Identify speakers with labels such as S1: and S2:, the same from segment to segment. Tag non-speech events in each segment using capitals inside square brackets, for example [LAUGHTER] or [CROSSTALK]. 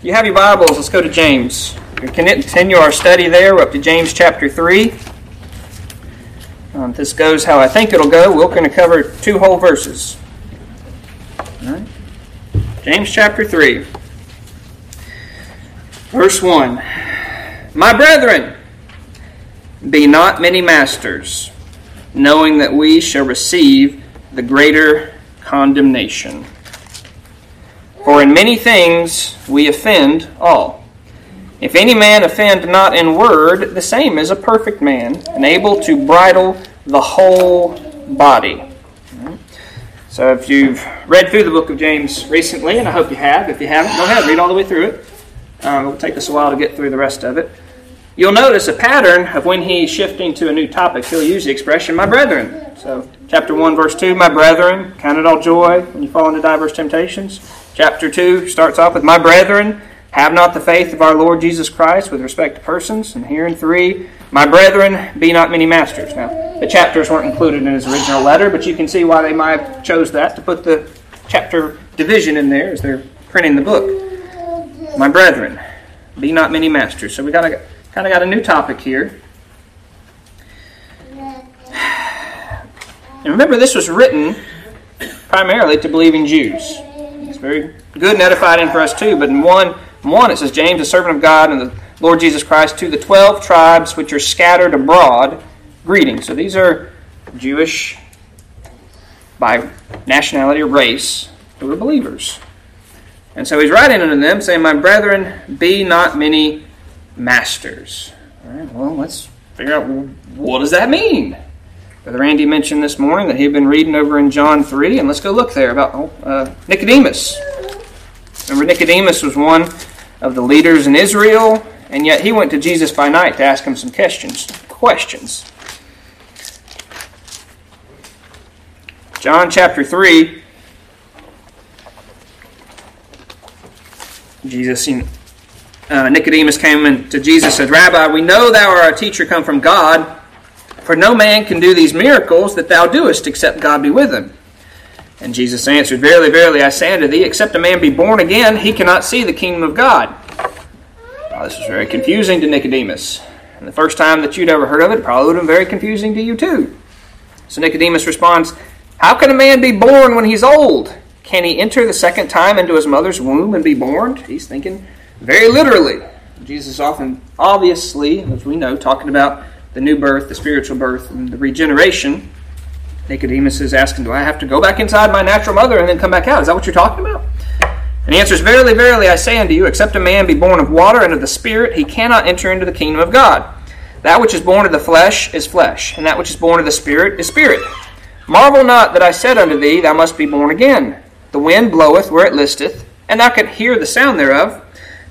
S1: you have your Bibles, let's go to James. We continue our study there. We're up to James chapter 3. Um, this goes how I think it'll go. We're going to cover two whole verses. Right. James chapter 3, verse 1. My brethren, be not many masters, knowing that we shall receive the greater condemnation. For in many things we offend all. If any man offend not in word, the same is a perfect man, and able to bridle the whole body. So if you've read through the book of James recently, and I hope you have, if you haven't, go ahead, read all the way through it. Uh, it'll take us a while to get through the rest of it. You'll notice a pattern of when he's shifting to a new topic, he'll use the expression, my brethren. So, chapter 1, verse 2, my brethren, count it all joy when you fall into diverse temptations. Chapter 2 starts off with, My brethren, have not the faith of our Lord Jesus Christ with respect to persons. And here in 3, My brethren, be not many masters. Now, the chapters weren't included in his original letter, but you can see why they might have chose that to put the chapter division in there as they're printing the book. My brethren, be not many masters. So we got kind of got a new topic here. And remember, this was written primarily to believing Jews. It's very good and edifying for us too. But in one, one it says, James, a servant of God and the Lord Jesus Christ, to the twelve tribes which are scattered abroad, greeting. So these are Jewish by nationality or race who are believers. And so he's writing unto them, saying, My brethren, be not many masters. All right, well, let's figure out what does that mean? Brother Randy mentioned this morning that he'd been reading over in John 3, and let's go look there about oh, uh, Nicodemus. Remember, Nicodemus was one of the leaders in Israel, and yet he went to Jesus by night to ask him some questions. Questions. John chapter 3. Jesus, uh, Nicodemus came to Jesus and said, Rabbi, we know thou art a teacher come from God. For no man can do these miracles that thou doest except God be with him. And Jesus answered, Verily, verily, I say unto thee, except a man be born again, he cannot see the kingdom of God. Well, this was very confusing to Nicodemus. And the first time that you'd ever heard of it, it probably would have been very confusing to you too. So Nicodemus responds, How can a man be born when he's old? Can he enter the second time into his mother's womb and be born? He's thinking very literally. Jesus often, obviously, as we know, talking about the new birth, the spiritual birth, and the regeneration. Nicodemus is asking, Do I have to go back inside my natural mother and then come back out? Is that what you're talking about? And he answers, Verily, verily, I say unto you, except a man be born of water and of the Spirit, he cannot enter into the kingdom of God. That which is born of the flesh is flesh, and that which is born of the Spirit is spirit. Marvel not that I said unto thee, Thou must be born again. The wind bloweth where it listeth, and thou canst hear the sound thereof,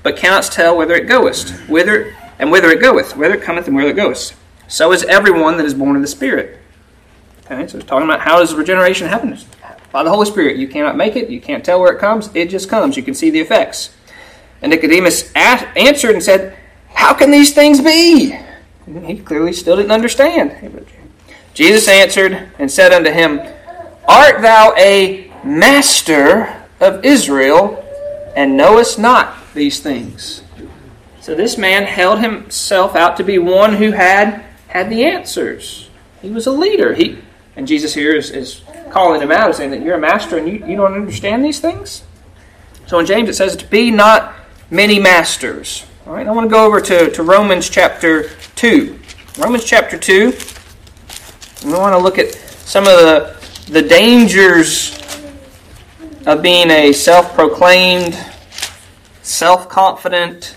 S1: but cannot tell whither it goeth, whither and whither it goeth, whither it cometh and whither it goeth. So is everyone that is born of the Spirit. Okay, so it's talking about how does regeneration happen? By the Holy Spirit. You cannot make it. You can't tell where it comes. It just comes. You can see the effects. And Nicodemus asked, answered and said, How can these things be? And he clearly still didn't understand. Jesus answered and said unto him, Art thou a master of Israel, and knowest not these things? So this man held himself out to be one who had had the answers. He was a leader. He and Jesus here is, is calling him out, saying that you're a master and you, you don't understand these things. So in James it says to be not many masters. All right, I want to go over to, to Romans chapter 2. Romans chapter 2. And we want to look at some of the, the dangers of being a self proclaimed, self confident,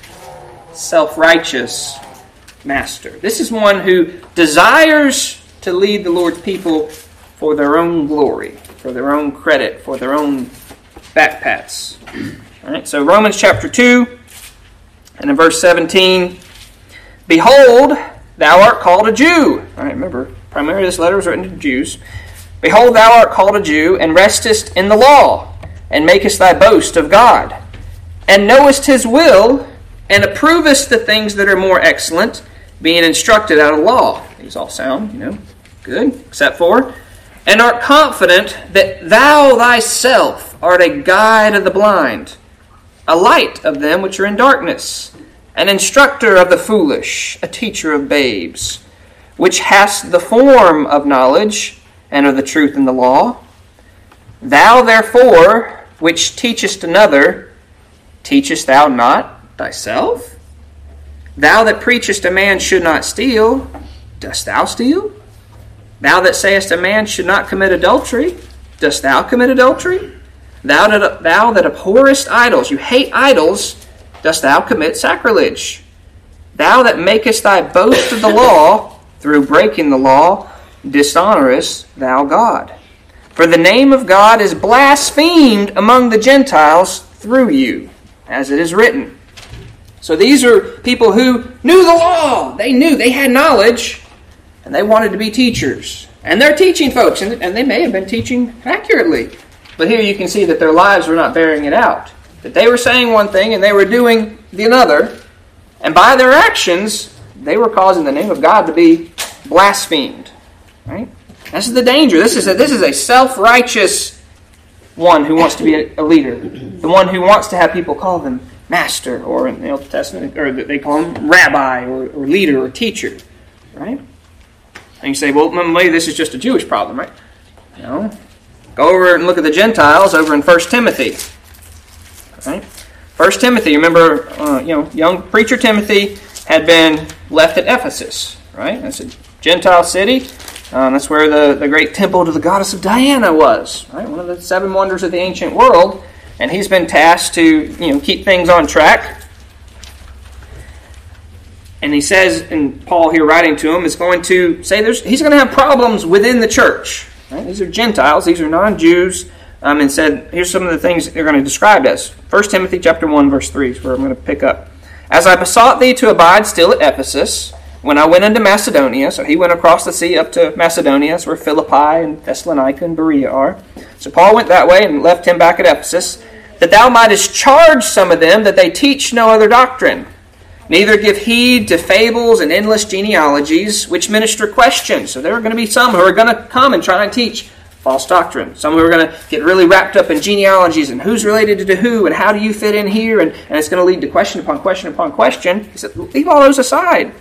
S1: self righteous master. This is one who desires to lead the Lord's people for their own glory, for their own credit, for their own backpats. All right, so Romans chapter 2 and in verse 17 Behold, thou art called a Jew. All right, remember, primarily this letter was written to Jews. Behold, thou art called a Jew, and restest in the law, and makest thy boast of God, and knowest his will, and approvest the things that are more excellent, being instructed out of law. These all sound, you know, good, except for, and art confident that thou thyself art a guide of the blind, a light of them which are in darkness, an instructor of the foolish, a teacher of babes, which hast the form of knowledge and of the truth in the law. Thou therefore, which teachest another, teachest thou not thyself? Thou that preachest a man should not steal, dost thou steal? Thou that sayest a man should not commit adultery, dost thou commit adultery? Thou that, thou that abhorrest idols, you hate idols, dost thou commit sacrilege? Thou that makest thy boast of the law, through breaking the law, dishonorest thou God. For the name of God is blasphemed among the Gentiles through you, as it is written. So these are people who knew the law. They knew, they had knowledge, and they wanted to be teachers. And they're teaching folks, and, they may have been teaching accurately. But here you can see that their lives were not bearing it out. That they were saying one thing and they were doing the other. And by their actions, they were causing the name of God to be blasphemed. Right? This is the danger. This is a, this is a self-righteous one who wants to be a leader. The one who wants to have people call them master, or in the Old Testament, or they call him rabbi, or, or leader, or teacher. Right? And you say, well, maybe this is just a Jewish problem, right? No. Go over and look at the Gentiles over in 1 Timothy. Right? 1 Timothy, remember, uh, you know, young preacher Timothy had been left at Ephesus, right? That's a Gentile city. Um, that's where the, the great temple to the goddess of Diana was, right? One of the seven wonders of the ancient world. And he's been tasked to, you know, keep things on track. And he says, and Paul here writing to him is going to say there's, he's going to have problems within the church. Right? These are Gentiles, these are non-Jews. Um, and said, here's some of the things they're going to describe as. 1 Timothy chapter 1, verse 3 is where I'm going to pick up. As I besought thee to abide still at Ephesus, when I went into Macedonia, so he went across the sea up to Macedonia, where Philippi and Thessalonica and Berea are. So Paul went that way and left him back at Ephesus, that thou mightest charge some of them that they teach no other doctrine, neither give heed to fables and endless genealogies, which minister questions. So there are going to be some who are going to come and try and teach false doctrine. Some who are going to get really wrapped up in genealogies and who's related to who and how do you fit in here, and, and it's going to lead to question upon question upon question. He said, leave all those aside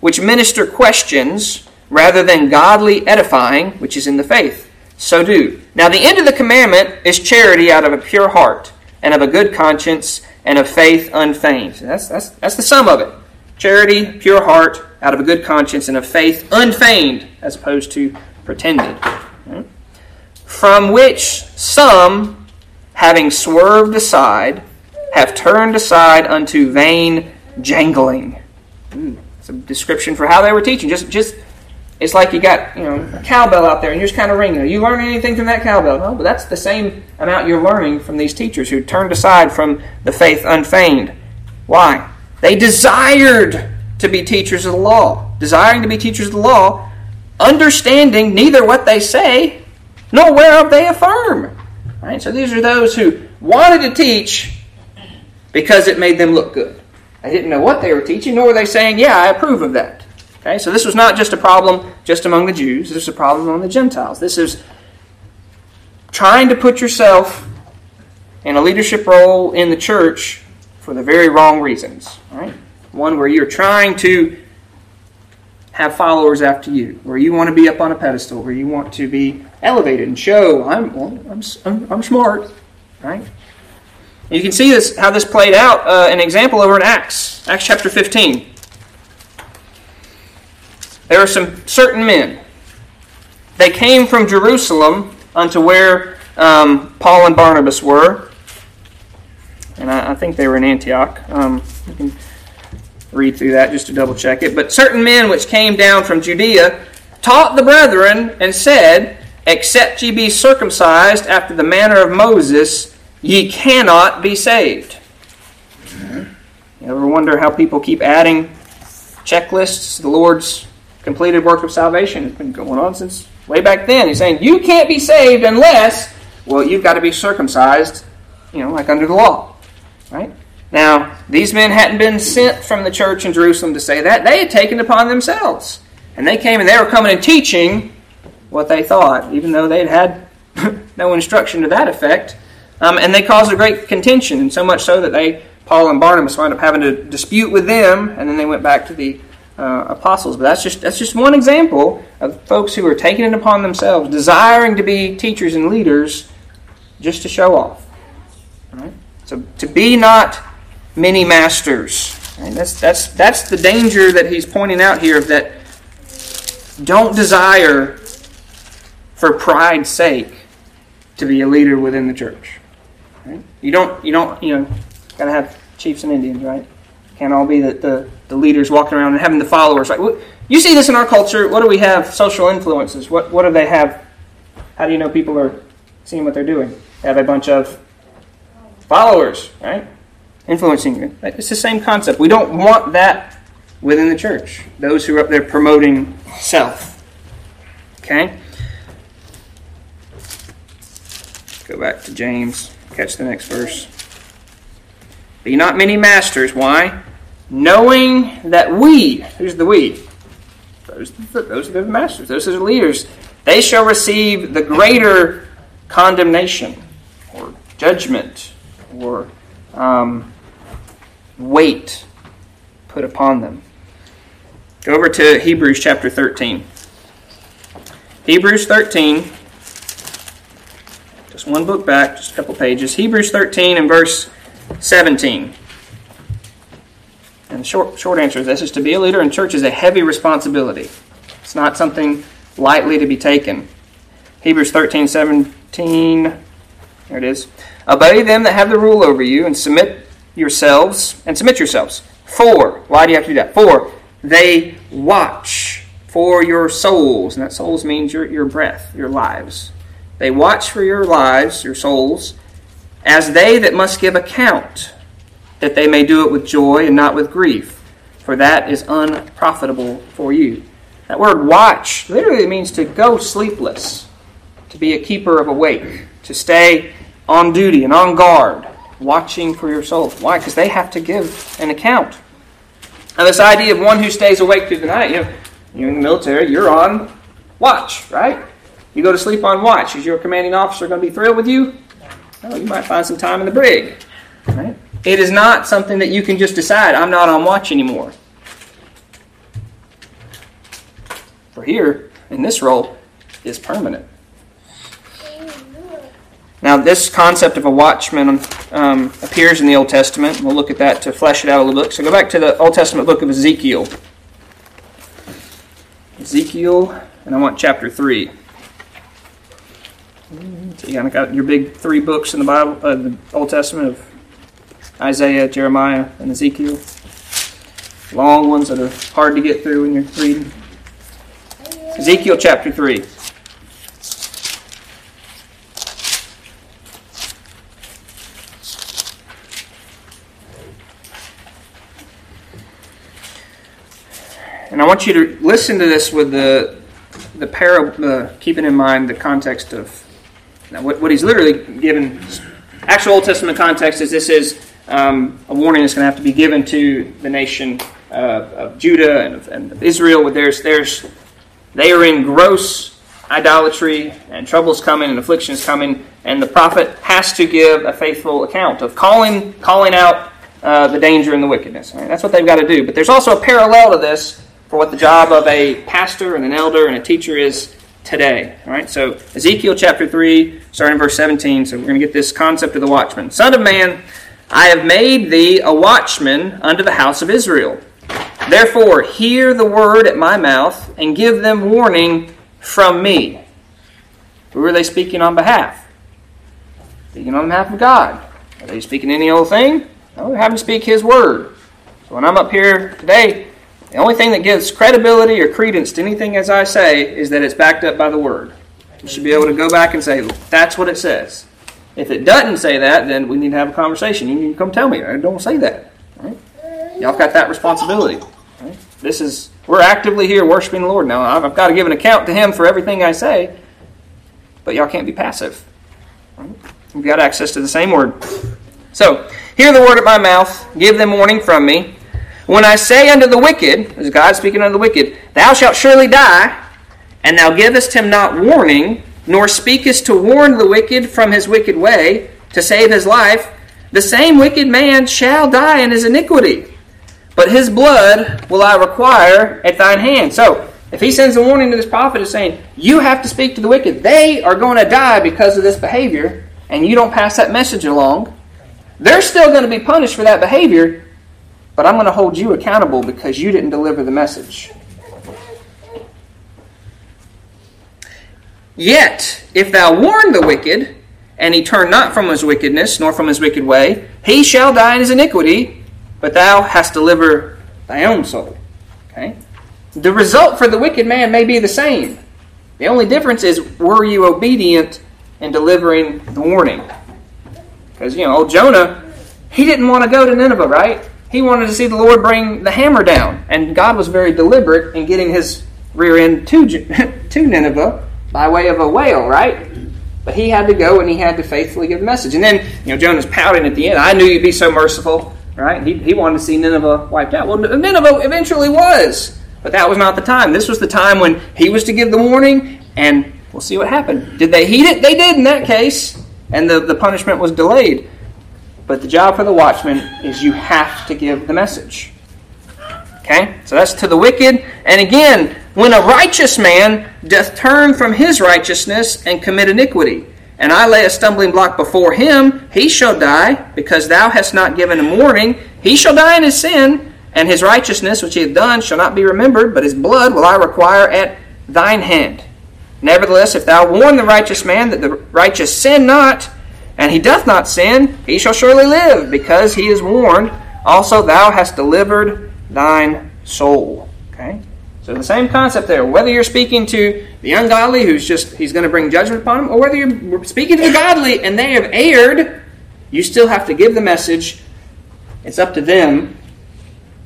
S1: which minister questions rather than godly edifying, which is in the faith. So do. Now, the end of the commandment is charity out of a pure heart, and of a good conscience, and of faith unfeigned. That's, that's, that's the sum of it. Charity, pure heart, out of a good conscience, and of faith unfeigned, as opposed to pretended. Hmm? From which some, having swerved aside, have turned aside unto vain jangling. Ooh. It's a description for how they were teaching. Just, just it's like you got you know a cowbell out there and you're just kind of ringing. Are you learning anything from that cowbell? No, but that's the same amount you're learning from these teachers who turned aside from the faith unfeigned. Why? They desired to be teachers of the law, desiring to be teachers of the law, understanding neither what they say nor whereof they affirm. Right? So these are those who wanted to teach because it made them look good. They didn't know what they were teaching, nor were they saying, Yeah, I approve of that. Okay, so this was not just a problem just among the Jews, this is a problem among the Gentiles. This is trying to put yourself in a leadership role in the church for the very wrong reasons. Right? One where you're trying to have followers after you, where you want to be up on a pedestal, where you want to be elevated and show I'm well, I'm, I'm, I'm smart, right? You can see this how this played out. Uh, an example over in Acts, Acts chapter 15. There are some certain men. They came from Jerusalem unto where um, Paul and Barnabas were, and I, I think they were in Antioch. Um, you can read through that just to double check it. But certain men which came down from Judea taught the brethren and said, Except ye be circumcised after the manner of Moses, ye cannot be saved. You ever wonder how people keep adding checklists? The Lord's completed work of salvation It's been going on since way back then. He's saying you can't be saved unless, well, you've got to be circumcised, you know, like under the law. Right? Now, these men hadn't been sent from the church in Jerusalem to say that. They had taken upon themselves. And they came and they were coming and teaching what they thought, even though they had had [LAUGHS] no instruction to that effect Um, and they caused a great contention, and so much so that they, Paul and Barnabas, wound up having to dispute with them, and then they went back to the uh, apostles. But that's just that's just one example of folks who are taking it upon themselves, desiring to be teachers and leaders, just to show off. Right? So to be not many masters. Right? That's that's that's the danger that he's pointing out here. That, don't desire for pride's sake to be a leader within the church. Right? You don't you don't you know got to have chiefs and Indians, right? Can't all be the, the, the, leaders walking around and having the followers. Right? You see this in our culture. What do we have? Social influences. What what do they have? How do you know people are seeing what they're doing? They have a bunch of followers, right? Influencing you. It's the same concept. We don't want that within the church. Those who are up there promoting self. Okay? Go back to James. Catch the next verse. Be not many masters. Why? Knowing that we, who's the we? Those, those are the masters, those are the leaders. They shall receive the greater condemnation or judgment or um, weight put upon them. Go over to Hebrews chapter 13. Hebrews 13 just one book back, just a couple pages. Hebrews 13 and verse 17. And short, short answer is this is to be a leader in church is a heavy responsibility. It's not something lightly to be taken. Hebrews 13, 17. There it is. Obey them that have the rule over you and submit yourselves and submit yourselves. For, why do you have to do that? For they watch for your souls. And that souls means your, your breath, your lives. They watch for your lives, your souls, as they that must give account, that they may do it with joy and not with grief, for that is unprofitable for you. That word watch literally means to go sleepless, to be a keeper of awake, to stay on duty and on guard, watching for your soul. Why? Because they have to give an account. Now, this idea of one who stays awake through the night, you know, you're in the military, you're on watch, right? You go to sleep on watch. Is your commanding officer going to be thrilled with you? Oh, you might find some time in the brig. Right? It is not something that you can just decide, I'm not on watch anymore. For here, in this role, is permanent. Now, this concept of a watchman um, appears in the Old Testament. We'll look at that to flesh it out a little bit. So go back to the Old Testament book of Ezekiel. Ezekiel, and I want chapter 3. So you kind of got your big three books in the Bible, uh, the Old Testament of Isaiah, Jeremiah, and Ezekiel. Long ones that are hard to get through when you're reading. Ezekiel chapter 3. And I want you to listen to this with the the parable, uh, keeping in mind the context of what, what he's literally given, actual Old Testament context is this is um, a warning that's going to have to be given to the nation uh, of Judah and of, and of Israel. There's, there's, they are in gross idolatry, and trouble's coming, and affliction is coming, and the prophet has to give a faithful account of calling, calling out uh, the danger and the wickedness. Right? That's what they've got to do. But there's also a parallel to this for what the job of a pastor and an elder and a teacher is today. All right, so Ezekiel chapter 3, starting in verse 17. So we're going to get this concept of the watchman. Son of man, I have made thee a watchman unto the house of Israel. Therefore, hear the word at my mouth and give them warning from me. Who are they speaking on behalf? Speaking on behalf of God. Are they speaking any old thing? No, they're having to speak His word. So when I'm up here today, the only thing that gives credibility or credence to anything as I say is that it's backed up by the Word. You should be able to go back and say, that's what it says. If it doesn't say that, then we need to have a conversation. You need to come tell me. I don't say that. Right? Y'all got that responsibility. Right? This is we're actively here worshiping the Lord. Now I've got to give an account to Him for everything I say, but y'all can't be passive. Right? You've got access to the same Word. So hear the word at my mouth. Give them warning from me. When I say unto the wicked, is God speaking unto the wicked, Thou shalt surely die, and thou givest him not warning, nor speakest to warn the wicked from his wicked way, to save his life, the same wicked man shall die in his iniquity. But his blood will I require at thine hand. So, if he sends a warning to this prophet is saying, You have to speak to the wicked, they are going to die because of this behavior, and you don't pass that message along, they're still going to be punished for that behavior, but I'm going to hold you accountable because you didn't deliver the message. Yet, if thou warn the wicked, and he turn not from his wickedness, nor from his wicked way, he shall die in his iniquity, but thou hast delivered thy own soul. Okay? The result for the wicked man may be the same. The only difference is were you obedient in delivering the warning? Because, you know, old Jonah, he didn't want to go to Nineveh, right? He wanted to see the Lord bring the hammer down. And God was very deliberate in getting his rear end to, [LAUGHS] to Nineveh by way of a whale, right? But he had to go and he had to faithfully give the message. And then, you know, Jonah's pouting at the end. I knew you'd be so merciful, right? He, he wanted to see Nineveh wiped out. Well, Nineveh eventually was. But that was not the time. This was the time when he was to give the warning, and we'll see what happened. Did they heed it? They did in that case, and the, the punishment was delayed. But the job for the watchman is you have to give the message. Okay? So that's to the wicked. And again, when a righteous man doth turn from his righteousness and commit iniquity, and I lay a stumbling block before him, he shall die, because thou hast not given him warning. He shall die in his sin, and his righteousness which he hath done shall not be remembered, but his blood will I require at thine hand. Nevertheless, if thou warn the righteous man that the righteous sin not, and he doth not sin, he shall surely live, because he is warned. Also, thou hast delivered thine soul. Okay? So the same concept there. Whether you're speaking to the ungodly, who's just he's going to bring judgment upon them, or whether you're speaking to the godly and they have erred, you still have to give the message. It's up to them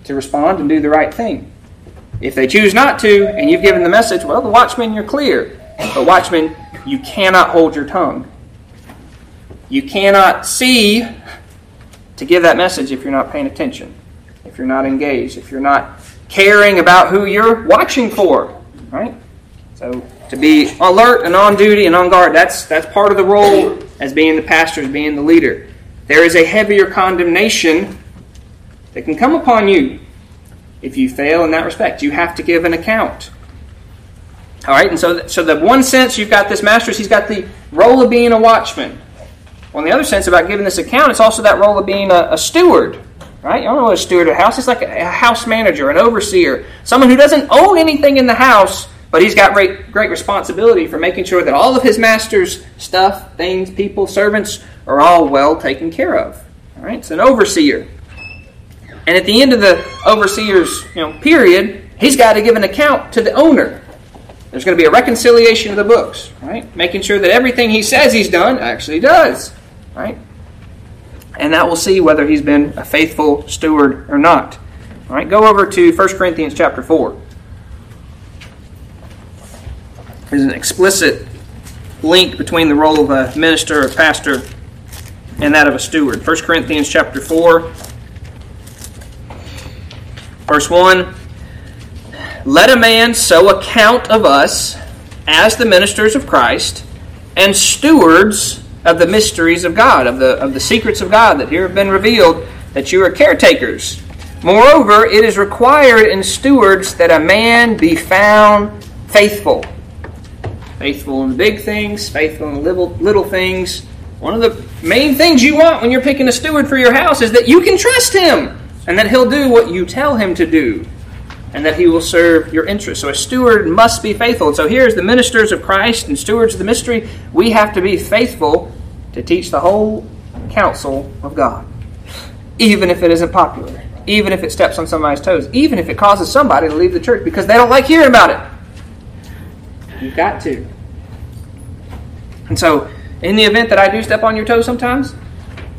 S1: to respond and do the right thing. If they choose not to, and you've given the message, well, the watchman, you're clear. But, watchman, you cannot hold your tongue. You cannot see to give that message if you're not paying attention, if you're not engaged, if you're not caring about who you're watching for. Right? So, to be alert and on duty and on guard, that's, that's part of the role as being the pastor, as being the leader. There is a heavier condemnation that can come upon you if you fail in that respect. You have to give an account. All right, and so, so the one sense you've got this master, he's got the role of being a watchman. Well, in the other sense about giving this account, it's also that role of being a, a steward. Right? You don't know what a steward of a house. It's like a, a house manager, an overseer, someone who doesn't own anything in the house, but he's got great, great responsibility for making sure that all of his master's stuff, things, people, servants are all well taken care of. All right, it's an overseer. And at the end of the overseer's you know, period, he's got to give an account to the owner. There's going to be a reconciliation of the books, right? Making sure that everything he says he's done actually does, right? And that will see whether he's been a faithful steward or not. All right, go over to 1 Corinthians chapter 4. There's an explicit link between the role of a minister or pastor and that of a steward. 1 Corinthians chapter 4 Verse 1 Let a man so account of us as the ministers of Christ and stewards of the mysteries of God, of the, of the secrets of God that here have been revealed, that you are caretakers. Moreover, it is required in stewards that a man be found faithful. Faithful in the big things, faithful in the little, little things. One of the main things you want when you're picking a steward for your house is that you can trust him and that he'll do what you tell him to do, and that he will serve your interests. So a steward must be faithful. And so here's the ministers of Christ and stewards of the mystery. We have to be faithful to teach the whole counsel of God, even if it isn't popular, even if it steps on somebody's toes, even if it causes somebody to leave the church because they don't like hearing about it. You've got to. And so, in the event that I do step on your toes sometimes,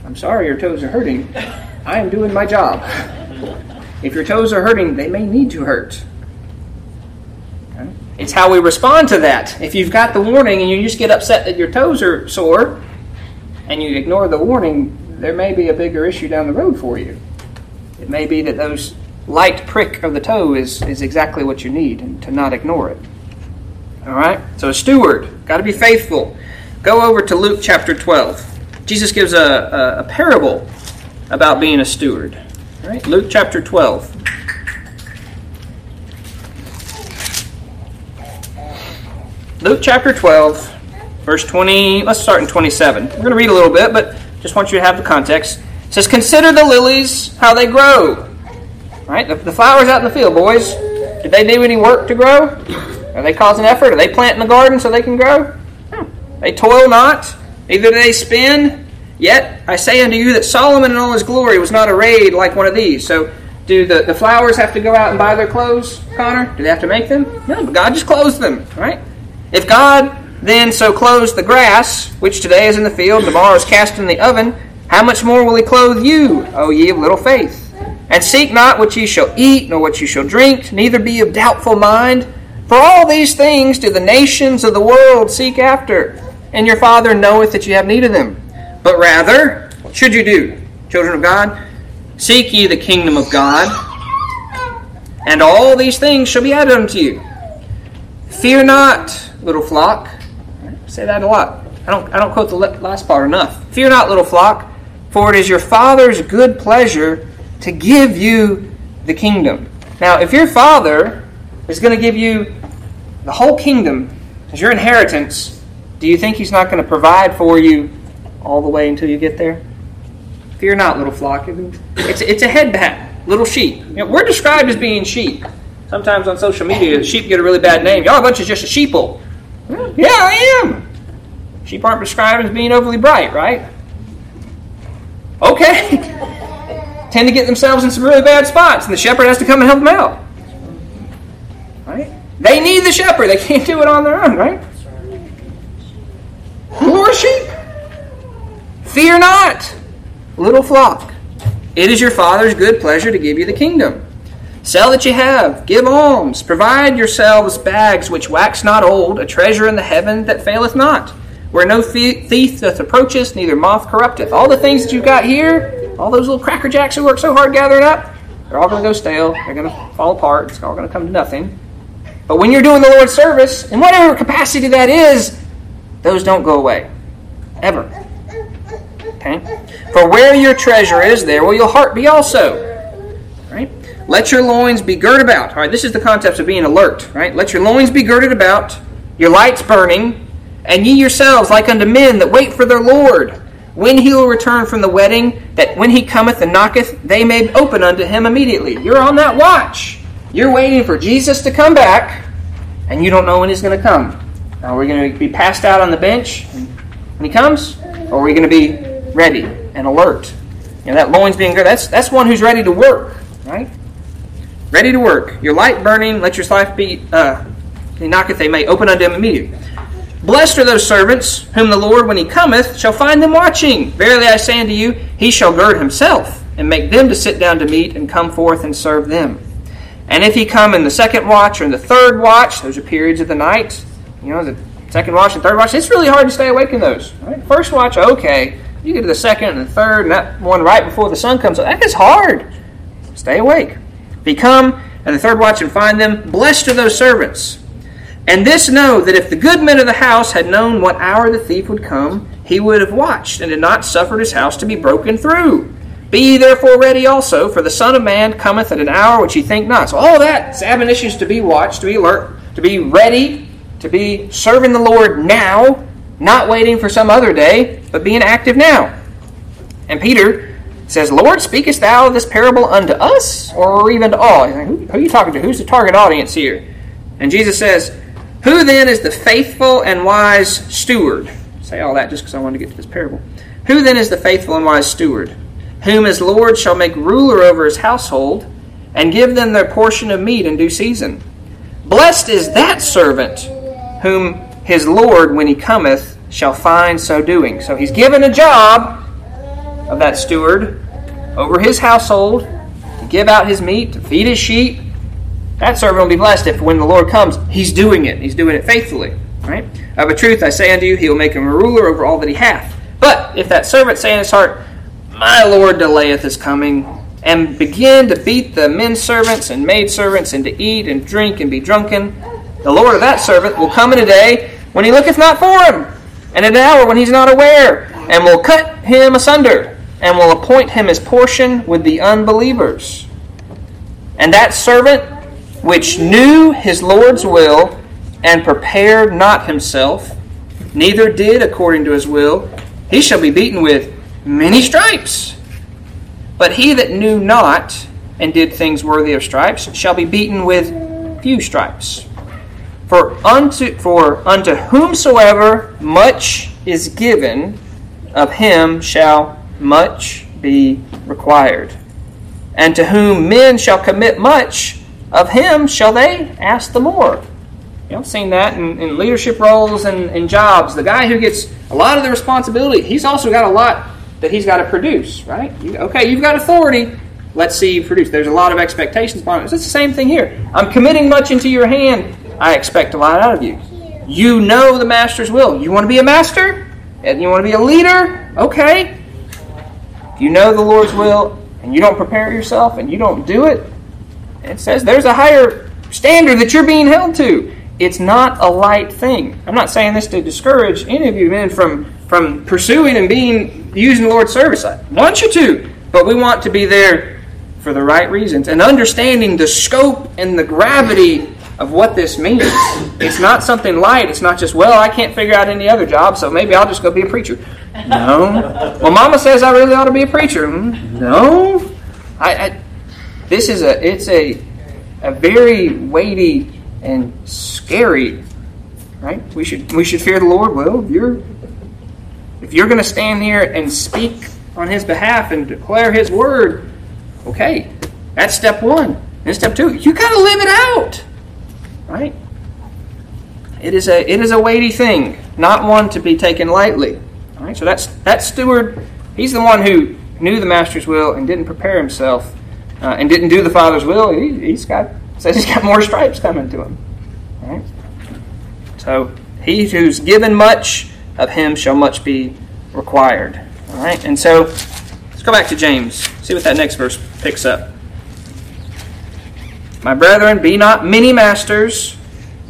S1: I'm sorry your toes are hurting. I am doing my job. If your toes are hurting, they may need to hurt. Okay? It's how we respond to that. If you've got the warning and you just get upset that your toes are sore and you ignore the warning, there may be a bigger issue down the road for you. It may be that those light prick of the toe is, is exactly what you need and to not ignore it. All right? So, a steward, got to be faithful. Go over to Luke chapter 12. Jesus gives a, a, a parable about being a steward. Right? Luke chapter 12. Luke chapter 12, verse 20. Let's start in 27. We're going to read a little bit, but just want you to have the context. It says, Consider the lilies, how they grow. Right? The, the flowers out in the field, boys. Did they do any work to grow? Are they causing effort? Are they planting the garden so they can grow? They toil not, neither do they spin. Yet I say unto you that Solomon in all his glory was not arrayed like one of these. So, do the, the flowers have to go out and buy their clothes, Connor? Do they have to make them? No, but God just clothes them, right? If God then so clothes the grass, which today is in the field, tomorrow is cast in the oven, how much more will he clothe you, O ye of little faith? And seek not what ye shall eat, nor what ye shall drink, neither be of doubtful mind. For all these things do the nations of the world seek after and your Father knoweth that you have need of them. But rather, what should you do, children of God? Seek ye the kingdom of God, and all these things shall be added unto you. Fear not, little flock. Say that a lot. I don't, I don't quote the last part enough. Fear not, little flock, for it is your Father's good pleasure to give you the kingdom. Now, if your Father is going to give you the whole kingdom as your inheritance, do you think He's not going to provide for you all the way until you get there? Fear not, little flock. It's, it's a head bat, little sheep. You know, we're described as being sheep. Sometimes on social media, sheep get a really bad name. Y'all a bunch of just a sheeple. Yeah, I am. Sheep aren't described as being overly bright, right? Okay. [LAUGHS] Tend to get themselves in some really bad spots, and the shepherd has to come and help them out. Right? They need the shepherd. They can't do it on their own, right? More sheep. Fear not, little flock. It is your Father's good pleasure to give you the kingdom. Sell that you have, give alms, provide yourselves bags which wax not old, a treasure in the heaven that faileth not, where no thief doth approach us, neither moth corrupteth. All the things that you've got here, all those little cracker jacks who work so hard gathering up, they're all going to go stale. They're going to fall apart. It's all going to come to nothing. But when you're doing the Lord's service, in whatever capacity that is, those don't go away. Ever. Okay? For where your treasure is, there will your heart be also. Let your loins be girded about. All right, this is the concept of being alert. Right? Let your loins be girded about, your lights burning, and ye yourselves like unto men that wait for their Lord, when he will return from the wedding, that when he cometh and knocketh, they may open unto him immediately. You're on that watch. You're waiting for Jesus to come back, and you don't know when he's going to come. Now, are we going to be passed out on the bench when he comes? Or are we going to be ready and alert? You know, that loins being girded, that's, that's one who's ready to work, right? Ready to work. Your light burning, let your life be, uh, knocketh, they may open unto him immediately. Blessed are those servants whom the Lord, when he cometh, shall find them watching. Verily I say unto you, he shall gird himself, and make them to sit down to meat, and come forth and serve them. And if he come in the second watch or in the third watch, those are periods of the night, you know, the second watch and third watch, it's really hard to stay awake in those. Right? First watch, okay. You get to the second and the third, and that one right before the sun comes up, that is hard. Stay awake. If come and the third watch and find them, blessed are those servants. And this know that if the good men of the house had known what hour the thief would come, he would have watched and had not suffered his house to be broken through. Be ye therefore ready also, for the Son of Man cometh at an hour which ye think not. So all that is admonitions to be watched, to be alert, to be ready, to be serving the Lord now, not waiting for some other day, but being active now. And Peter says, Lord, speakest thou this parable unto us, or even to all? Who, who are you talking to? Who's the target audience here? And Jesus says, Who then is the faithful and wise steward? say all that just because I wanted to get to this parable. Who then is the faithful and wise steward, whom his Lord shall make ruler over his household, and give them their portion of meat in due season? Blessed is that servant whom his Lord, when he cometh, shall find so doing. So he's given a job of that steward over his household to give out his meat, to feed his sheep. That servant will be blessed if when the Lord comes, he's doing it. He's doing it faithfully. Right? Of a truth I say unto you, he will make him a ruler over all that he hath. But if that servant say in his heart, My Lord delayeth his coming, and begin to beat the men servants and maid servants, and to eat and drink and be drunken, the Lord of that servant will come in a day when he looketh not for him, and an hour when he's not aware, and will cut him asunder, and will appoint him his portion with the unbelievers. And that servant which knew his Lord's will, and prepared not himself, neither did according to his will, he shall be beaten with many stripes. But he that knew not, and did things worthy of stripes, shall be beaten with few stripes. For unto, for unto whomsoever much is given, of him shall much be required. And to whom men shall commit much, of him shall they ask the more. You know, I've seen that in, in leadership roles and in jobs. The guy who gets a lot of the responsibility, he's also got a lot that he's got to produce, right? You, okay, you've got authority. Let's see you produce. There's a lot of expectations upon it. It's the same thing here. I'm committing much into your hand. I expect a lot out of you. You know the master's will. You want to be a master? And you want to be a leader? Okay. If you know the Lord's will and you don't prepare yourself and you don't do it, it says there's a higher standard that you're being held to. It's not a light thing. I'm not saying this to discourage any of you men from, from pursuing and being using the Lord's service. I want you to, but we want to be there for the right reasons and understanding the scope and the gravity of what this means. It's not something light. It's not just, well, I can't figure out any other job, so maybe I'll just go be a preacher. No. Well, Mama says I really ought to be a preacher. No. I, I this is a it's a a very weighty and scary, right? We should we should fear the Lord. Well, if you're if you're going to stand here and speak on His behalf and declare His word, okay, that's step one. And step two, you got to live it out. Right? It is a it is a weighty thing, not one to be taken lightly. All right, so that's that steward. He's the one who knew the master's will and didn't prepare himself uh, and didn't do the father's will. He, has got says he's got more stripes coming to him. All right. So he who's given much of him shall much be required. All right, and so let's go back to James. See what that next verse picks up. My brethren, be not many masters,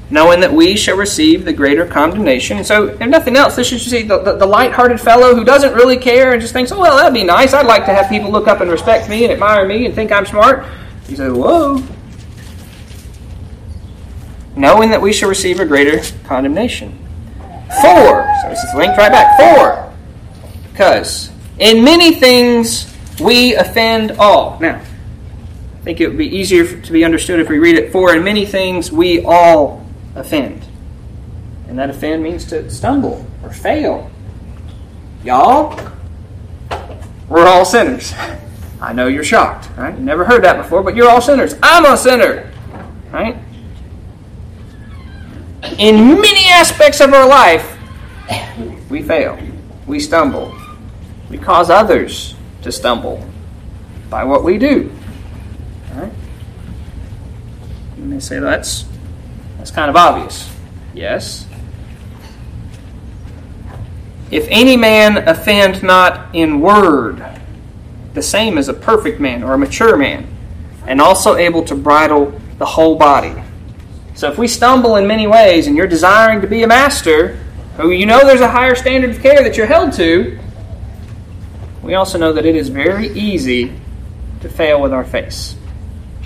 S1: knowing that we shall receive the greater condemnation. And so, if nothing else, this is see the, the, the light-hearted fellow who doesn't really care and just thinks, oh, well, that'd be nice. I'd like to have people look up and respect me and admire me and think I'm smart. He says, whoa. Knowing that we shall receive a greater condemnation. Four. So this is linked right back. Four. Because in many things we offend all. Now, I think it would be easier to be understood if we read it. For in many things we all offend. And that offend means to stumble or fail. Y'all, we're all sinners. [LAUGHS] I know you're shocked, right? You never heard that before, but you're all sinners. I'm a sinner, right? In many aspects of our life, we fail. We stumble. We cause others to stumble by what we do. Right? You may say that's that's kind of obvious. Yes. If any man offend not in word, the same as a perfect man or a mature man, and also able to bridle the whole body. So if we stumble in many ways and you're desiring to be a master, who you know there's a higher standard of care that you're held to, we also know that it is very easy to fail with our face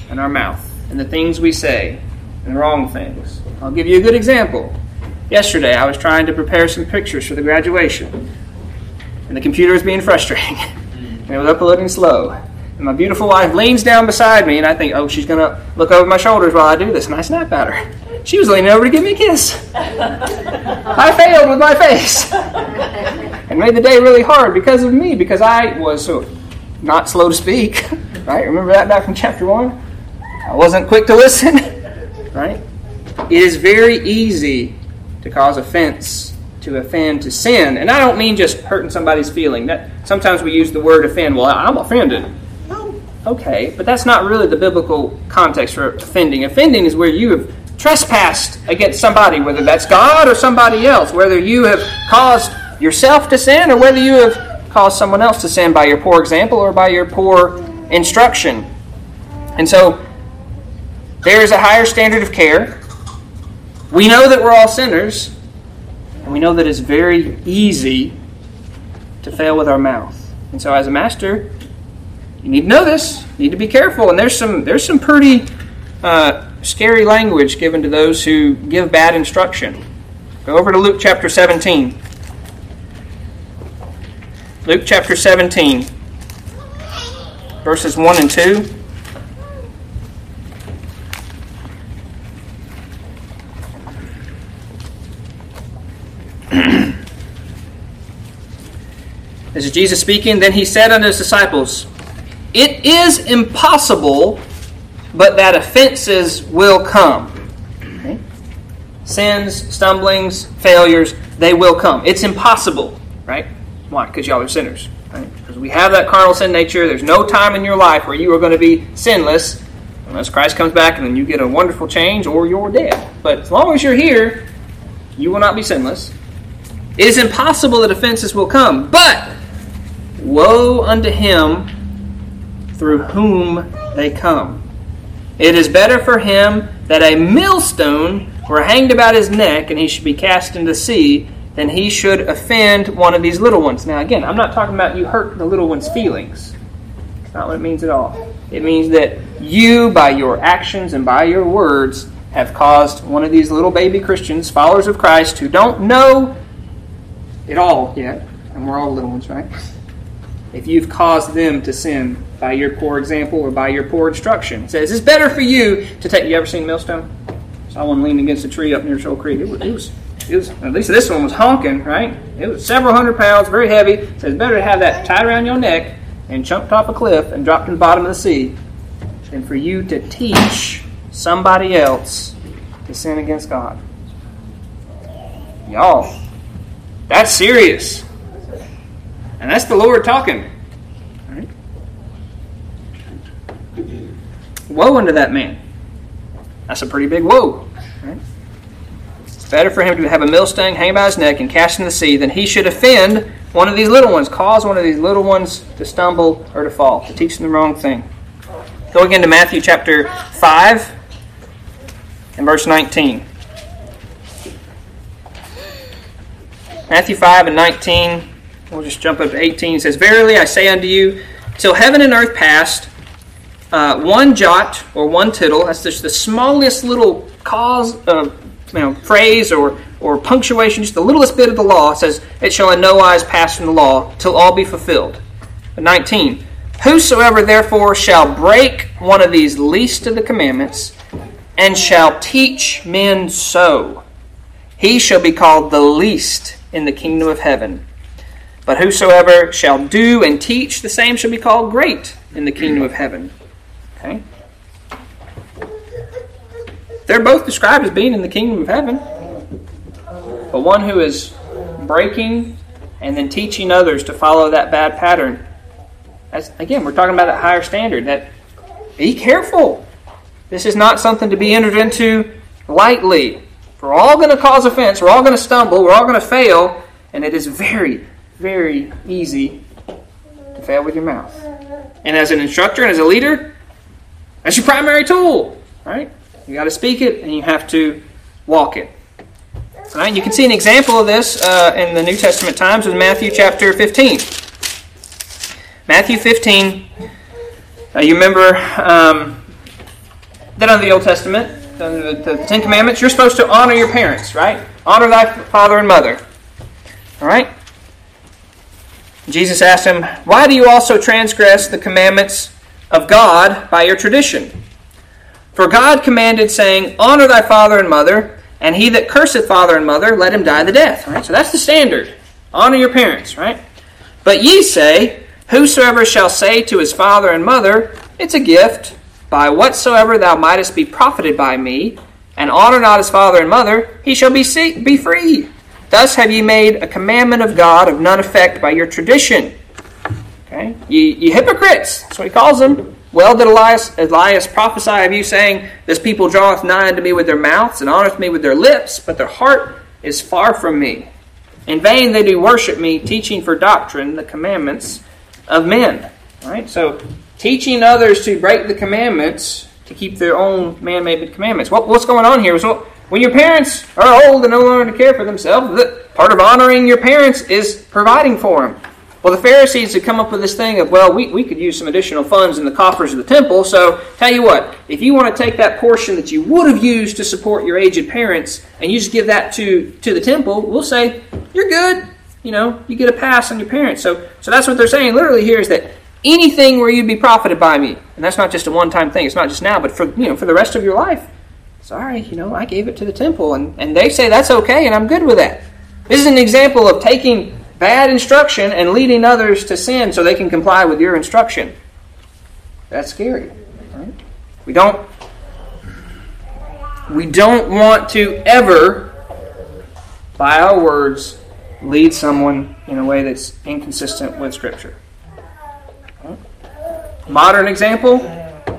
S1: and our mouth and the things we say and the wrong things. I'll give you a good example. Yesterday, I was trying to prepare some pictures for the graduation, and the computer was being frustrating. and [LAUGHS] it was uploading slow. And my beautiful wife leans down beside me, and I think, oh, she's going to look over my shoulders while I do this. And I snap at her. She was leaning over to give me a kiss. [LAUGHS] I failed with my face. and made the day really hard because of me, because I was not slow to speak. [LAUGHS] Right? Remember that back from chapter 1? I wasn't quick to listen, [LAUGHS] right? It is very easy to cause offense, to offend, to sin. And I don't mean just hurting somebody's feeling. That sometimes we use the word offend. Well, I'm offended. Oh, okay, but that's not really the biblical context for offending. Offending is where you have trespassed against somebody, whether that's God or somebody else, whether you have caused yourself to sin or whether you have caused someone else to sin by your poor example or by your poor instruction. And so there is a higher standard of care. We know that we're all sinners. And we know that it's very easy to fail with our mouth. And so, as a master, you need to know this. You need to be careful. And there's some there's some pretty uh, scary language given to those who give bad instruction. Go over to Luke chapter 17. Luke chapter 17, verses 1 and 2. This is Jesus speaking. Then he said unto his disciples, It is impossible, but that offenses will come. Okay? Sins, stumblings, failures, they will come. It's impossible, right? Why? Because y'all are sinners. Right? Because we have that carnal sin nature. There's no time in your life where you are going to be sinless unless Christ comes back and then you get a wonderful change or you're dead. But as long as you're here, you will not be sinless. It is impossible that offenses will come. But Woe unto him through whom they come. It is better for him that a millstone were hanged about his neck and he should be cast into the sea than he should offend one of these little ones. Now, again, I'm not talking about you hurt the little one's feelings. That's not what it means at all. It means that you, by your actions and by your words, have caused one of these little baby Christians, followers of Christ, who don't know it all yet, and we're all little ones, right? if you've caused them to sin by your poor example or by your poor instruction. It says it's better for you to take. You ever seen millstone? Saw one leaning against a tree up near Shoal Creek. It was, it was, it was, at least this one was honking, right? It was several hundred pounds, very heavy. It says it's better to have that tied around your neck and chunked off a cliff and dropped in the bottom of the sea than for you to teach somebody else to sin against God. Y'all, that's serious. And that's the Lord talking. Right? Woe unto that man. That's a pretty big woe. Right? It's better for him to have a millstone hang by his neck and cast in the sea than he should offend one of these little ones, cause one of these little ones to stumble or to fall, to teach them the wrong thing. Go again to Matthew chapter 5 and verse 19. Matthew 5 and 19. We'll just jump up to 18. It says, Verily I say unto you, till heaven and earth passed, uh, one jot or one tittle, that's just the smallest little cause, uh, you know, phrase or, or punctuation, just the littlest bit of the law, says, It shall in no wise pass from the law till all be fulfilled. 19. Whosoever therefore shall break one of these least of the commandments, and shall teach men so, he shall be called the least in the kingdom of heaven. But whosoever shall do and teach, the same shall be called great in the kingdom of heaven. Okay? They're both described as being in the kingdom of heaven. But one who is breaking and then teaching others to follow that bad pattern. That's, again, we're talking about a higher standard. That be careful. This is not something to be entered into lightly. We're all going to cause offense. We're all going to stumble. We're all going to fail. And it is very, very easy to fail with your mouth. And as an instructor and as a leader, that's your primary tool, right? You got to speak it and you have to walk it. All right, you can see an example of this uh, in the New Testament times in Matthew chapter 15. Matthew 15, uh, you remember um, that under the Old Testament, the, the, Ten Commandments, you're supposed to honor your parents, right? Honor thy father and mother. All right? Jesus asked him, Why do you also transgress the commandments of God by your tradition? For God commanded, saying, Honor thy father and mother, and he that curseth father and mother, let him die the death. Right? So that's the standard. Honor your parents, right? But ye say, Whosoever shall say to his father and mother, It's a gift, by whatsoever thou mightest be profited by me, and honor not his father and mother, he shall be, be free. Thus have ye made a commandment of God of none effect by your tradition. Okay? Ye, ye hypocrites, that's what he calls them. Well did Elias, Elias prophesy of you, saying, This people draweth nigh unto me with their mouths, and honoreth me with their lips, but their heart is far from me. In vain they do worship me, teaching for doctrine the commandments of men. All right? So, teaching others to break the commandments to keep their own man made commandments. What, what's going on here is well, when your parents are old and no longer to care for themselves, the, Part of honoring your parents is providing for them. Well, the Pharisees had come up with this thing of, well, we, we could use some additional funds in the coffers of the temple. So, tell you what, if you want to take that portion that you would have used to support your aged parents and you just give that to, to the temple, we'll say, you're good. You know, you get a pass on your parents. So, so that's what they're saying literally here is that anything where you'd be profited by me, and that's not just a one time thing, it's not just now, but for, you know, for the rest of your life. Sorry, you know, I gave it to the temple, and, and they say that's okay, and I'm good with that. This is an example of taking bad instruction and leading others to sin so they can comply with your instruction. That's scary. Right? We don't we don't want to ever by our words lead someone in a way that's inconsistent with scripture. Modern example,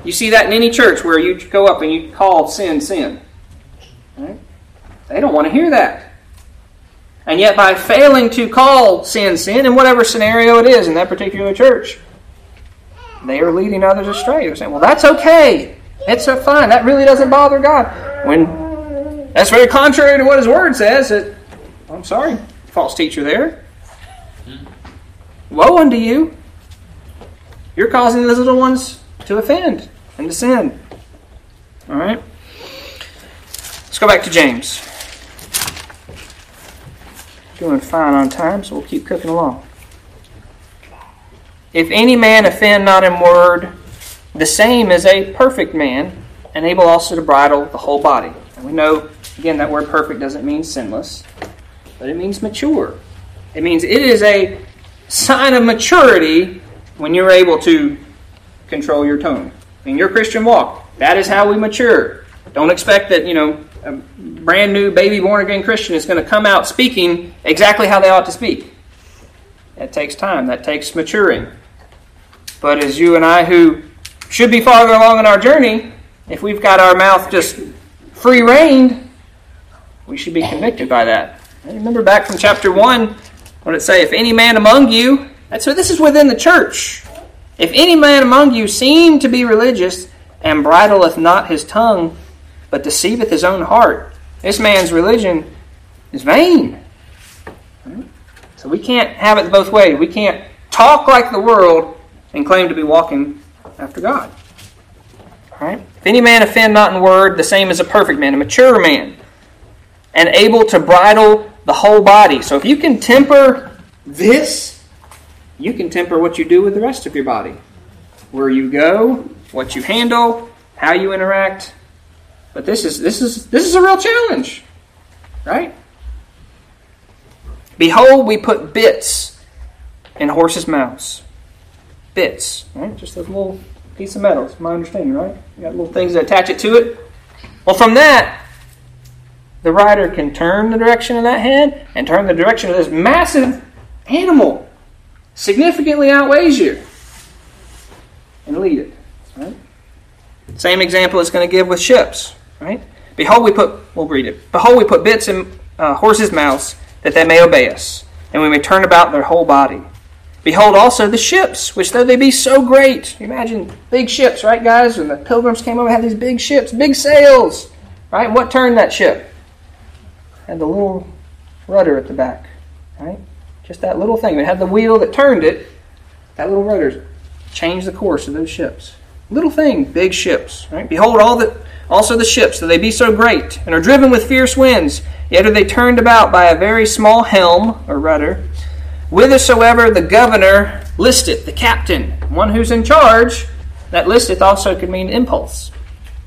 S1: you see that in any church where you go up and you call sin sin. Right? They don't want to hear that. And yet, by failing to call sin sin in whatever scenario it is in that particular church, they are leading others astray. They're saying, well, that's okay. It's fine. That really doesn't bother God. When that's very contrary to what His Word says. That, I'm sorry, false teacher there. Woe unto you. You're causing those little ones to offend and to sin. All right? Let's go back to James. Doing fine on time, so we'll keep cooking along. If any man offend not in word, the same is a perfect man, and able also to bridle the whole body. And we know, again, that word perfect doesn't mean sinless, but it means mature. It means it is a sign of maturity when you're able to control your tone. In your Christian walk, that is how we mature. Don't expect that, you know, a brand new baby born again Christian is going to come out speaking exactly how they ought to speak. That takes time, that takes maturing. But as you and I, who should be farther along in our journey, if we've got our mouth just free reined, we should be convicted by that. I remember back from chapter 1, what did it say? If any man among you, and so this is within the church. If any man among you seem to be religious and bridleth not his tongue, but deceiveth his own heart. This man's religion is vain. So we can't have it both ways. We can't talk like the world and claim to be walking after God. All right? If any man offend not in word, the same as a perfect man, a mature man, and able to bridle the whole body. So if you can temper this, you can temper what you do with the rest of your body. Where you go, what you handle, how you interact, but this is this is this is a real challenge. Right? Behold, we put bits in horses' mouths. Bits, right? Just a little piece of metal. It's my understanding, right? You got little things that attach it to it. Well, from that, the rider can turn the direction of that head and turn the direction of this massive animal. Significantly outweighs you. And lead it. Right? Same example it's going to give with ships. Right? Behold, we put, we'll read it. Behold, we put bits in uh, horses' mouths that they may obey us, and we may turn about their whole body. Behold also the ships, which though they be so great, imagine big ships, right, guys? When the pilgrims came over, had these big ships, big sails, right? What turned that ship? Had the little rudder at the back, right? Just that little thing. It had the wheel that turned it. That little rudder changed the course of those ships. Little thing, big ships, right? Behold all that also the ships, though they be so great, and are driven with fierce winds, yet are they turned about by a very small helm, or rudder, whithersoever the governor listeth, the captain, one who's in charge. That listeth also could mean impulse.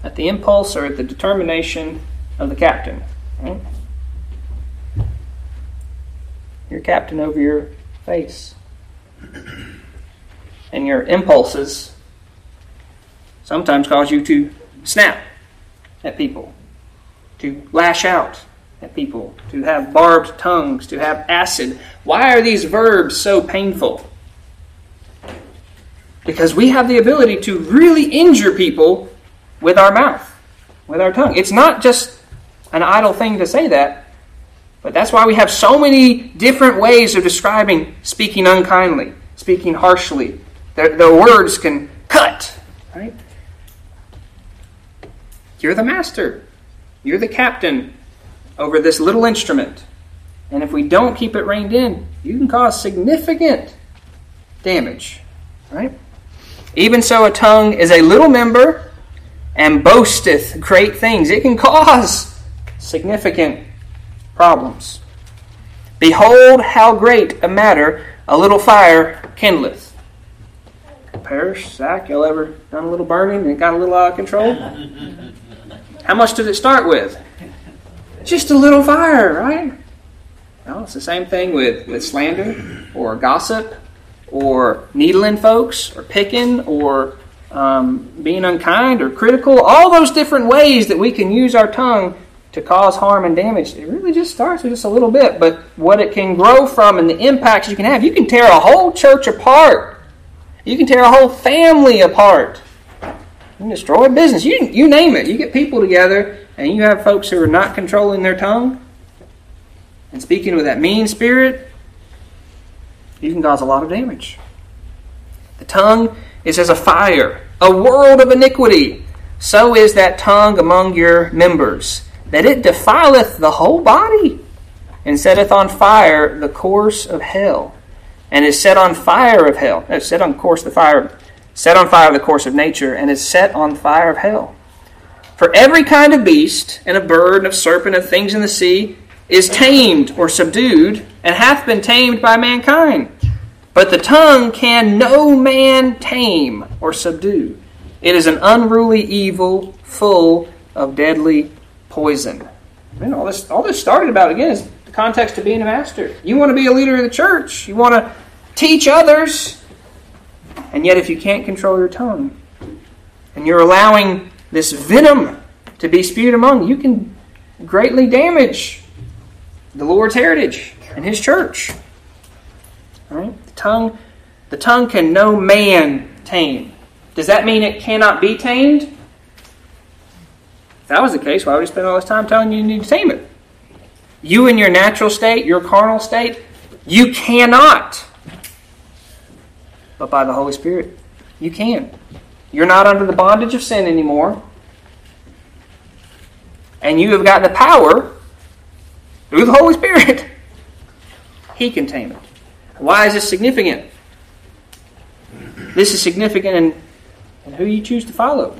S1: At the impulse or at the determination of the captain. Right? Your captain over your face. And your impulses sometimes cause you to snap at people, to lash out at people, to have barbed tongues, to have acid. Why are these verbs so painful? Because we have the ability to really injure people with our mouth, with our tongue. It's not just an idle thing to say that, but that's why we have so many different ways of describing speaking unkindly, speaking harshly. The, the words can cut, right? You're the master. You're the captain over this little instrument. And if we don't keep it reined in, you can cause significant damage. Right? Even so, a tongue is a little member and boasteth great things. It can cause significant problems. Behold, how great a matter a little fire kindleth. Parish, Zach, y'all ever done a little burning and got a little out of control? How much did it start with? Just a little fire, right? Well, it's the same thing with, with slander or gossip or needling folks or picking or um, being unkind or critical. All those different ways that we can use our tongue to cause harm and damage. It really just starts with just a little bit, but what it can grow from and the impacts you can have, you can tear a whole church apart you can tear a whole family apart. You can destroy a business. You, you name it. You get people together and you have folks who are not controlling their tongue and speaking with that mean spirit, you can cause a lot of damage. The tongue is as a fire, a world of iniquity. So is that tongue among your members, that it defileth the whole body, and setteth on fire the course of hell and is set on fire of hell. It's set on course the fire, set on fire the course of nature, and is set on fire of hell. For every kind of beast, and of bird, and of serpent, and of things in the sea, is tamed or subdued, and hath been tamed by mankind. But the tongue can no man tame or subdue. It is an unruly evil, full of deadly poison. I mean, all this, all this started about again is the context of being a master. You want to be a leader of the church. You want to teach others. And yet, if you can't control your tongue, and you're allowing this venom to be spewed among you, can greatly damage the Lord's heritage and His church. Right? The tongue, the tongue can no man tame. Does that mean it cannot be tamed? That was the case, why would we spend all this time telling you you need to tame it? You in your natural state, your carnal state, you cannot. But by the Holy Spirit, you can. You're not under the bondage of sin anymore. And you have got the power through the Holy Spirit. [LAUGHS] He can tame it. Why is this significant? This is significant in, in who you choose to follow.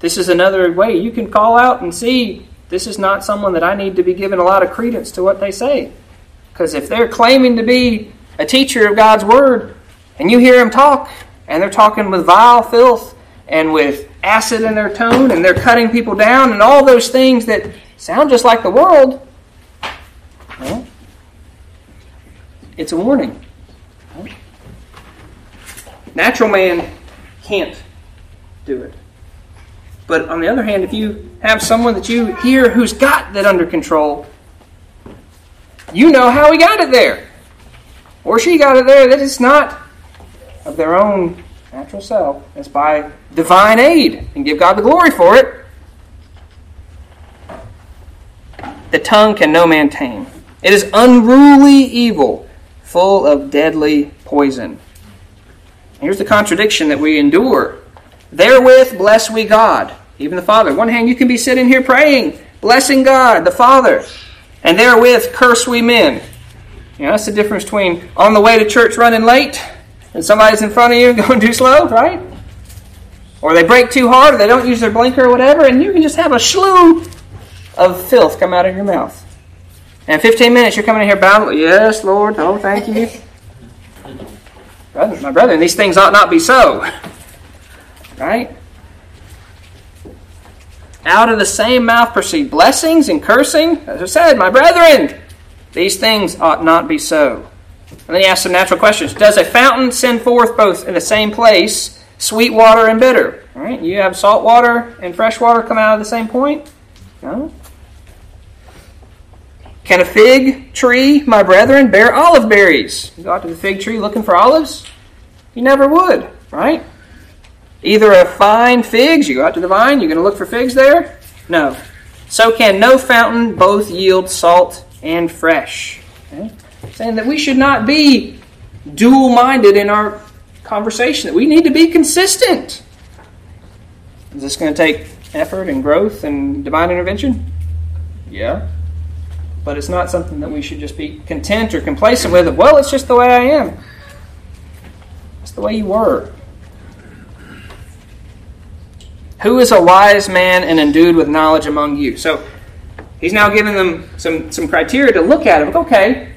S1: This is another way you can call out and see this is not someone that I need to be giving a lot of credence to what they say. Because if they're claiming to be a teacher of God's Word and you hear them talk and they're talking with vile filth and with acid in their tone and they're cutting people down and all those things that sound just like the world, well, it's a warning. Natural man can't do it. But on the other hand, if you have someone that you hear who's got that under control, you know how he got it there. Or she got it there that it's not of their own natural self. It's by divine aid. And give God the glory for it. The tongue can no man tame. It is unruly evil, full of deadly poison. Here's the contradiction that we endure Therewith bless we God, even the Father. One hand, you can be sitting here praying, blessing God, the Father, and therewith curse we men. You know, that's the difference between on the way to church running late and somebody's in front of you [LAUGHS] going too slow, right? Or they brake too hard, or they don't use their blinker or whatever, and you can just have a slew of filth come out of your mouth. And in 15 minutes, you're coming in here bound. Yes, Lord. Oh, thank you. [LAUGHS] My brother, these things ought not be so. [LAUGHS] Right? Out of the same mouth proceed blessings and cursing. As I said, my brethren, these things ought not be so. And then he asks some natural questions. Does a fountain send forth both in the same place sweet water and bitter? Right, you have salt water and fresh water come out of the same point? No. Can a fig tree, my brethren, bear olive berries? You go out to the fig tree looking for olives? You never would, right? Either a fine figs, you go out to the vine, you're going to look for figs there? No. So can no fountain both yield salt and fresh. Okay? Saying that we should not be dual minded in our conversation, that we need to be consistent. Is this going to take effort and growth and divine intervention? Yeah. But it's not something that we should just be content or complacent with. Well, it's just the way I am. It's the way you were. Who is a wise man and endued with knowledge among you? So he's now giving them some, some criteria to look at. It. Okay,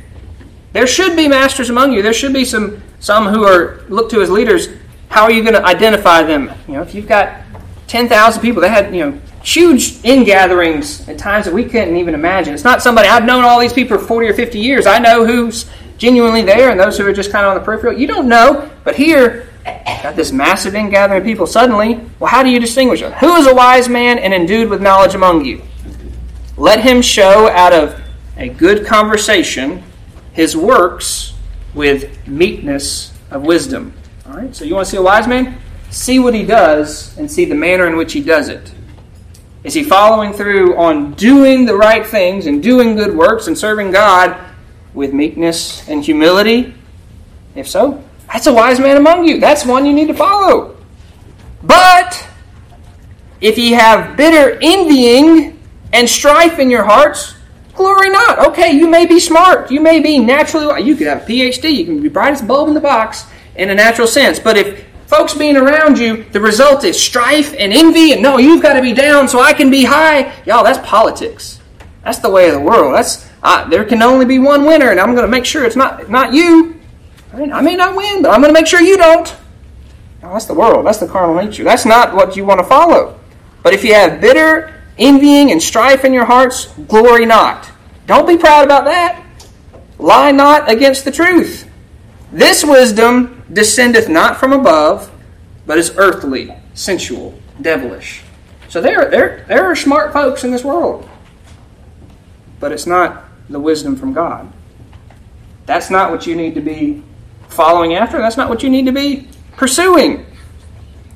S1: there should be masters among you. There should be some some who are looked to as leaders. How are you going to identify them? You know, if you've got ten thousand people, they had you know huge ingatherings at times that we couldn't even imagine. It's not somebody I've known all these people for forty or fifty years. I know who's genuinely there and those who are just kind of on the peripheral. You don't know, but here got this massive ingathering of people suddenly. Well, how do you distinguish them? Who is a wise man and endued with knowledge among you? Let him show out of a good conversation his works with meekness of wisdom. All right, so you want to see a wise man? See what he does and see the manner in which he does it. Is he following through on doing the right things and doing good works and serving God with meekness and humility? If so, that's a wise man among you. That's one you need to follow. But if ye have bitter envying and strife in your hearts, glory not. Okay, you may be smart. You may be naturally, you could have a PhD. You can be brightest bulb in the box in a natural sense. But if folks being around you, the result is strife and envy, and no, you've got to be down so I can be high, y'all, that's politics. That's the way of the world. That's uh, there can only be one winner, and I'm going to make sure it's not not you. I may not win, but I'm going to make sure you don't. No, that's the world. That's the carnal nature. That's not what you want to follow. But if you have bitter envying and strife in your hearts, glory not. Don't be proud about that. Lie not against the truth. This wisdom descendeth not from above, but is earthly, sensual, devilish. So there, there, there are smart folks in this world. But it's not the wisdom from God. That's not what you need to be following after. That's not what you need to be pursuing.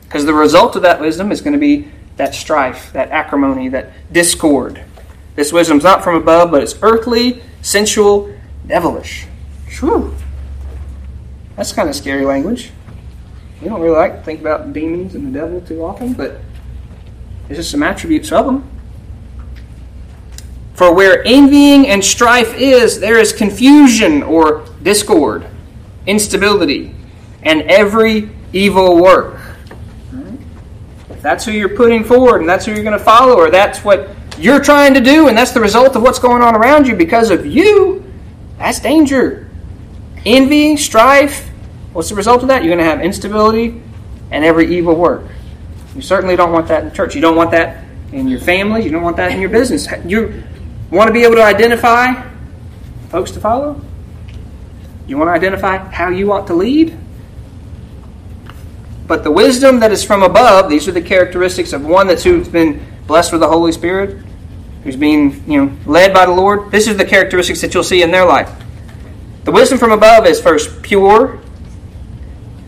S1: Because the result of that wisdom is going to be that strife, that acrimony, that discord. This wisdom's not from above, but it's earthly, sensual, devilish. Whew. That's kind of scary language. We don't really like to think about demons and the devil too often, but there's just some attributes of them. For where envying and strife is, there is confusion or discord instability, and every evil work. If that's who you're putting forward and that's who you're going to follow, or that's what you're trying to do and that's the result of what's going on around you because of you, that's danger. Envy, strife, what's the result of that? You're going to have instability and every evil work. You certainly don't want that in church. You don't want that in your family. You don't want that in your business. You want to be able to identify folks to follow? You want to identify how you ought to lead? But the wisdom that is from above, these are the characteristics of one that's who's been blessed with the Holy Spirit, who's being you know led by the Lord. This is the characteristics that you'll see in their life. The wisdom from above is first pure,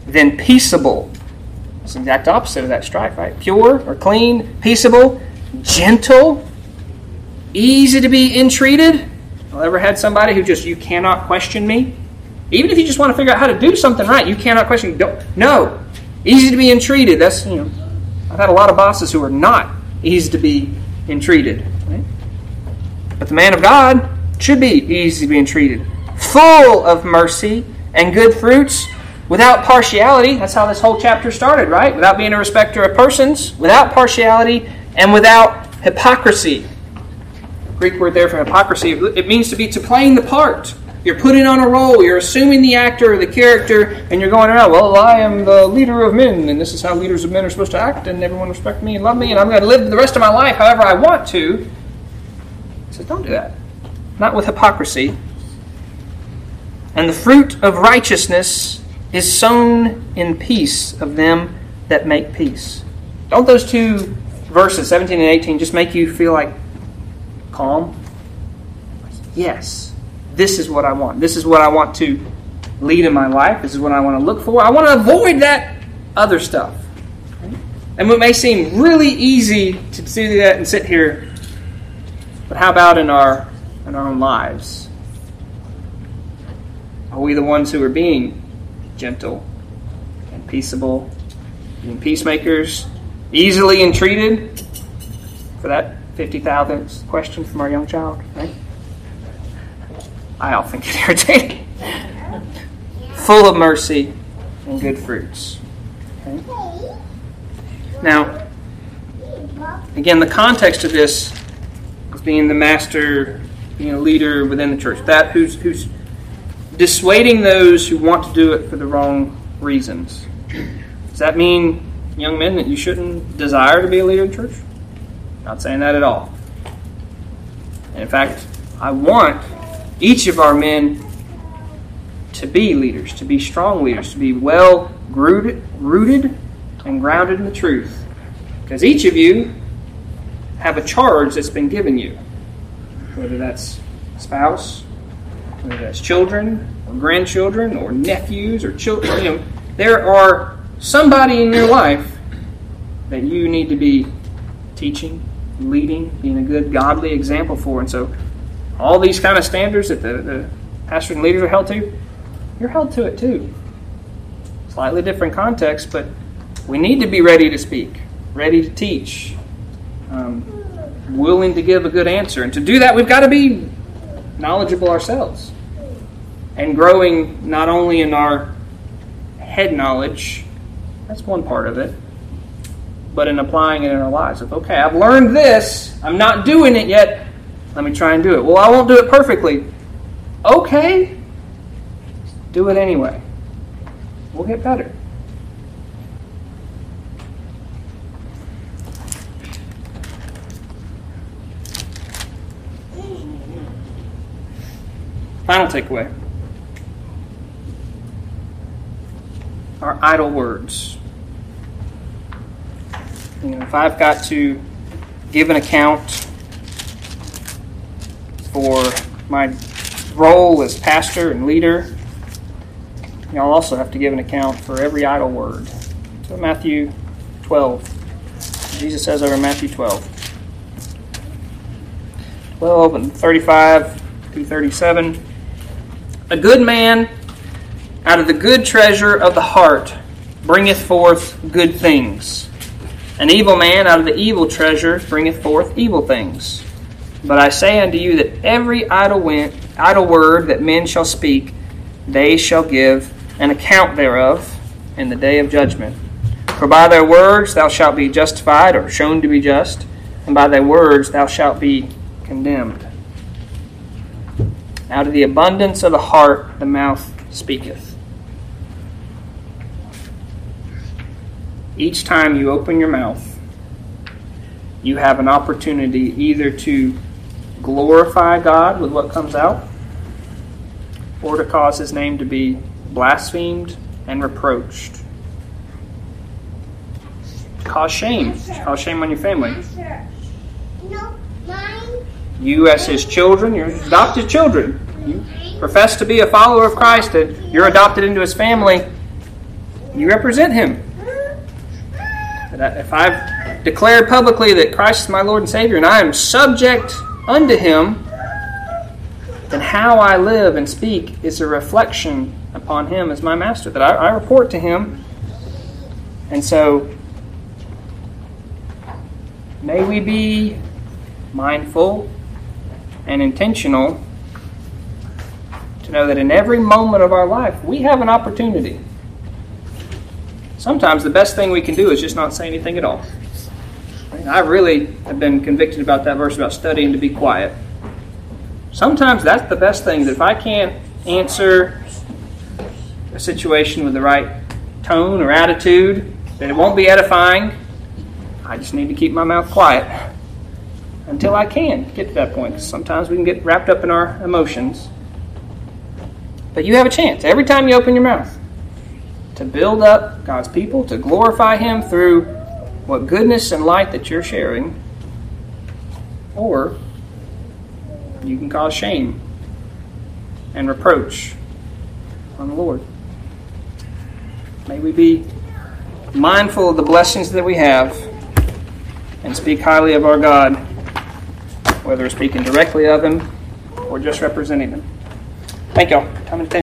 S1: then peaceable. It's the exact opposite of that strife, right? Pure or clean, peaceable, gentle, easy to be entreated. Well, ever had somebody who just you cannot question me? Even if you just want to figure out how to do something right, you cannot question. Don't, no, easy to be entreated. That's you know, I've had a lot of bosses who are not easy to be entreated. Right? But the man of God should be easy to be entreated, full of mercy and good fruits, without partiality. That's how this whole chapter started, right? Without being a respecter of persons, without partiality, and without hypocrisy. Greek word there for hypocrisy, it means to be to playing the part you're putting on a role. You're assuming the actor or the character, and you're going around, well, I am the leader of men, and this is how leaders of men are supposed to act, and everyone respect me and love me, and I'm going to live the rest of my life however I want to. He says, don't do that. Not with hypocrisy. And the fruit of righteousness is sown in peace of them that make peace. Don't those two verses, 17 and 18, just make you feel like calm? Yes. This is what I want. This is what I want to lead in my life. This is what I want to look for. I want to avoid that other stuff. And it may seem really easy to do that and sit here, but how about in our in our own lives? Are we the ones who are being gentle and peaceable, being peacemakers, easily entreated for that 50,000th question from our young child, right? I often get irritated. Full of mercy and good fruits. Okay? Now, again, the context of this is being the master, being a leader within the church. That who's who's dissuading those who want to do it for the wrong reasons. Does that mean, young men, that you shouldn't desire to be a leader in church? Not saying that at all. And in fact, I want each of our men to be leaders, to be strong leaders, to be well rooted, and grounded in the truth. Because each of you have a charge that's been given you, whether that's spouse, whether that's children or grandchildren or nephews or children. You know, there are somebody in your life that you need to be teaching, leading, being a good godly example for. And so, all these kind of standards that the, the pastors and leaders are held to, you're held to it too. Slightly different context, but we need to be ready to speak, ready to teach, um, willing to give a good answer. And to do that, we've got to be knowledgeable ourselves and growing not only in our head knowledge, that's one part of it, but in applying it in our lives. If, okay, I've learned this, I'm not doing it yet, let me try and do it. Well, I won't do it perfectly. Okay, do it anyway. We'll get better. Final takeaway are idle words. You know, if I've got to give an account for my role as pastor and leader, y'all also have to give an account for every idle word. So Matthew 12. Jesus says over Matthew 12. 12 and 35 through 37. A good man out of the good treasure of the heart bringeth forth good things. An evil man out of the evil treasure bringeth forth evil things. But I say unto you that every idle, wind, idle word that men shall speak, they shall give an account thereof in the day of judgment. For by their words thou shalt be justified or shown to be just, and by their words thou shalt be condemned. Out of the abundance of the heart the mouth speaketh. Each time you open your mouth, you have an opportunity either to glorify God with what comes out, or to cause his name to be blasphemed and reproached. Cause shame. Cause shame on your family. You, as his children, your adopted children, you profess to be a follower of Christ, and you're adopted into his family, you represent him. If I've declared publicly that Christ is my Lord and Savior and I am subject unto him, then how I live and speak is a reflection upon him as my master, that I, I report to him. And so, may we be mindful and intentional to know that in every moment of our life, we have an opportunity. Sometimes the best thing we can do is just not say anything at all. I really have been convicted about that verse about studying to be quiet. Sometimes that's the best thing. That if I can't answer a situation with the right tone or attitude, that it won't be edifying, I just need to keep my mouth quiet until I can get to that point. Sometimes we can get wrapped up in our emotions. But you have a chance every time you open your mouth to build up God's people, to glorify Him through what goodness and light that you're sharing, or you can cause shame and reproach on the Lord. May we be mindful of the blessings that we have and speak highly of our God whether speaking directly of Him or just representing Him. Thank y'all. Time and.